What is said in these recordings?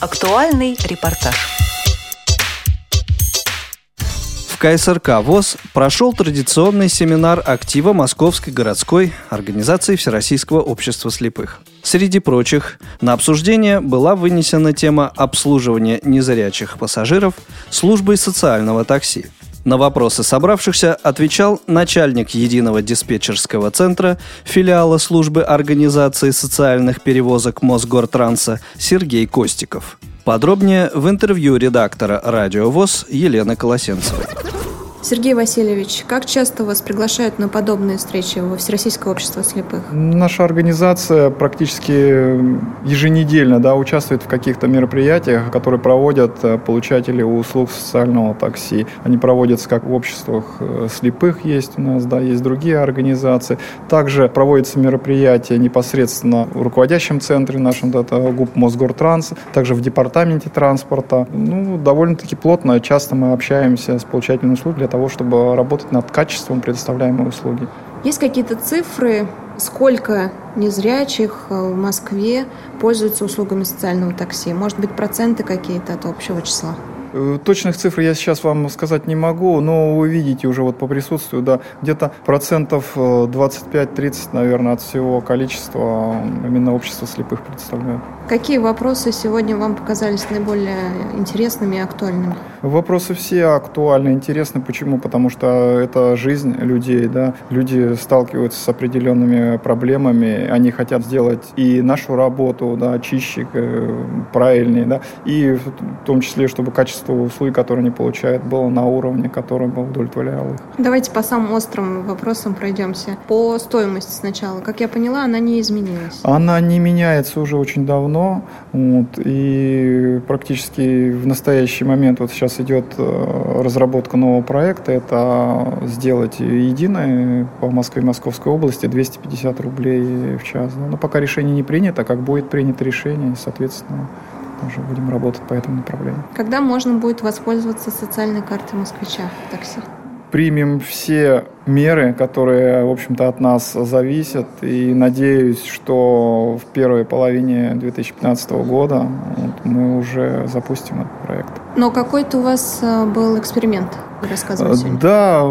Актуальный репортаж. В КСРК ВОЗ прошел традиционный семинар актива Московской городской организации Всероссийского общества слепых. Среди прочих, на обсуждение была вынесена тема обслуживания незрячих пассажиров службой социального такси. На вопросы собравшихся отвечал начальник единого диспетчерского центра филиала службы организации социальных перевозок Мосгортранса Сергей Костиков. Подробнее в интервью редактора «Радио ВОЗ» Елены Колосенцевой. Сергей Васильевич, как часто вас приглашают на подобные встречи во Всероссийское общество слепых? Наша организация практически еженедельно да, участвует в каких-то мероприятиях, которые проводят э, получатели услуг социального такси. Они проводятся как в обществах э, слепых есть у нас, да, есть другие организации. Также проводятся мероприятия непосредственно в руководящем центре нашем, да, это ГУП Мосгортранс, также в департаменте транспорта. Ну, довольно-таки плотно, часто мы общаемся с получателями услуг для того, чтобы работать над качеством предоставляемой услуги. Есть какие-то цифры, сколько незрячих э, в Москве пользуются услугами социального такси? Может быть, проценты какие-то от общего числа? Э, точных цифр я сейчас вам сказать не могу, но вы видите уже вот по присутствию, да, где-то процентов 25-30, э, наверное, от всего количества именно общества слепых представляют. Какие вопросы сегодня вам показались наиболее интересными и актуальными? Вопросы все актуальны, интересны. Почему? Потому что это жизнь людей, да. Люди сталкиваются с определенными проблемами, они хотят сделать и нашу работу, да, чище, э, правильнее, да, и в том числе, чтобы качество услуг, которые они получают, было на уровне, который бы удовлетворял их. Давайте по самым острым вопросам пройдемся. По стоимости сначала. Как я поняла, она не изменилась. Она не меняется уже очень давно давно, вот, и практически в настоящий момент вот сейчас идет э, разработка нового проекта, это сделать единое по Москве и Московской области 250 рублей в час. Но пока решение не принято, как будет принято решение, соответственно, уже будем работать по этому направлению. Когда можно будет воспользоваться социальной картой москвича в такси? примем все меры, которые, в общем-то, от нас зависят. И надеюсь, что в первой половине 2015 года вот, мы уже запустим этот проект. Но какой-то у вас э, был эксперимент, вы рассказывали сегодня. Да,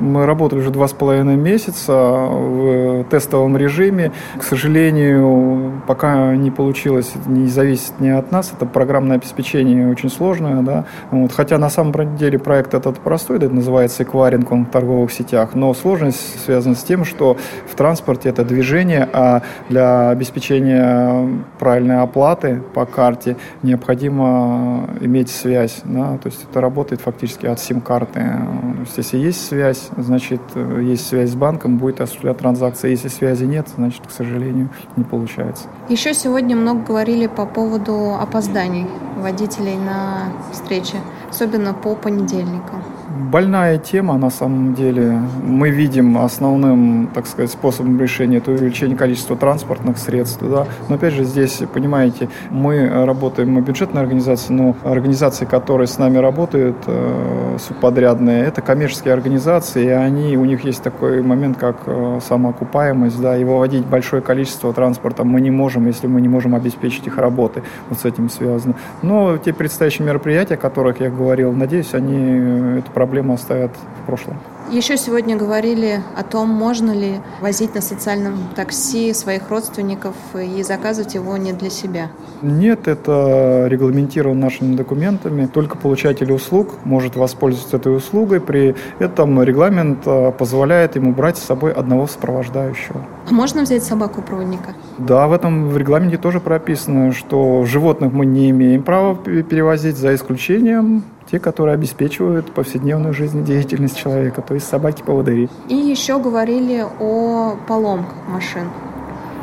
мы работали уже два с половиной месяца в тестовом режиме. К сожалению, пока не получилось, не зависит не от нас. Это программное обеспечение очень сложное. Да? Вот. Хотя на самом деле проект этот простой, это называется эквайринг он в торговых сетях. Но сложность связана с тем, что в транспорте это движение, а для обеспечения правильной оплаты по карте необходимо иметь связь. Да? То есть это работает фактически от сим-карты. То есть если есть связь, значит, есть связь с банком, будет осуществлять транзакция. Если связи нет, значит, к сожалению, не получается. Еще сегодня много говорили по поводу опозданий водителей на встрече, особенно по понедельникам больная тема на самом деле. Мы видим основным, так сказать, способом решения это увеличение количества транспортных средств. Да? Но опять же здесь, понимаете, мы работаем, мы бюджетная организация, но организации, которые с нами работают, э, субподрядные, это коммерческие организации, и они, у них есть такой момент, как э, самоокупаемость, да, и выводить большое количество транспорта мы не можем, если мы не можем обеспечить их работы. Вот с этим связано. Но те предстоящие мероприятия, о которых я говорил, надеюсь, они э, эту проблему оставят в прошлом. Еще сегодня говорили о том, можно ли возить на социальном такси своих родственников и заказывать его не для себя. Нет, это регламентировано нашими документами. Только получатель услуг может воспользоваться этой услугой. При этом регламент а, позволяет ему брать с собой одного сопровождающего. А можно взять собаку проводника? Да, в этом в регламенте тоже прописано, что животных мы не имеем права перевозить за исключением те, которые обеспечивают повседневную жизнедеятельность человека, то есть собаки-поводыри. И еще говорили о поломках машин.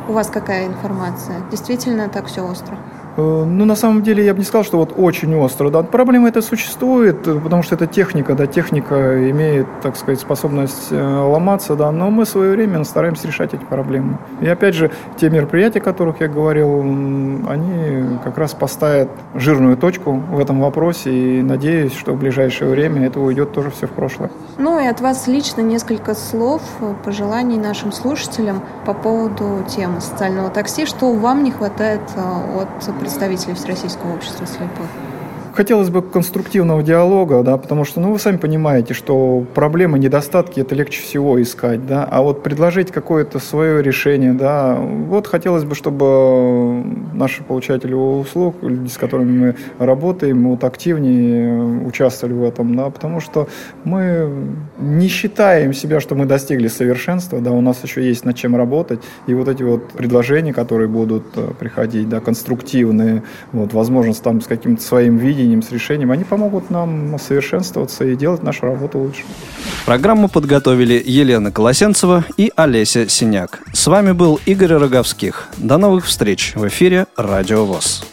У вас какая информация? Действительно так все остро? Э, ну, на самом деле, я бы не сказал, что вот очень остро. Да. Проблема это существует, потому что это техника, да, техника имеет, так сказать, способность э, ломаться, да, но мы своевременно стараемся решать эти проблемы. И опять же, те мероприятия, о которых я говорил, они как раз поставят жирную точку в этом вопросе, и надеюсь, что в ближайшее время это уйдет тоже все в прошлое. Ну и от вас лично несколько слов, пожеланий нашим слушателям по поводу темы социального такси, что вам не хватает э, от представителей Всероссийского общества слепых? Хотелось бы конструктивного диалога, да, потому что, ну, вы сами понимаете, что проблемы, недостатки это легче всего искать, да, а вот предложить какое-то свое решение, да, вот хотелось бы, чтобы наши получатели услуг, люди, с которыми мы работаем, вот активнее участвовали в этом, да, потому что мы не считаем себя, что мы достигли совершенства, да, у нас еще есть над чем работать, и вот эти вот предложения, которые будут э, приходить, да, конструктивные, вот, возможно, там с каким-то своим видением, видением, с решением, они помогут нам совершенствоваться и делать нашу работу лучше. Программу подготовили Елена Колосенцева и Олеся Синяк. С вами был Игорь Роговских. До новых встреч в эфире «Радио ВОЗ».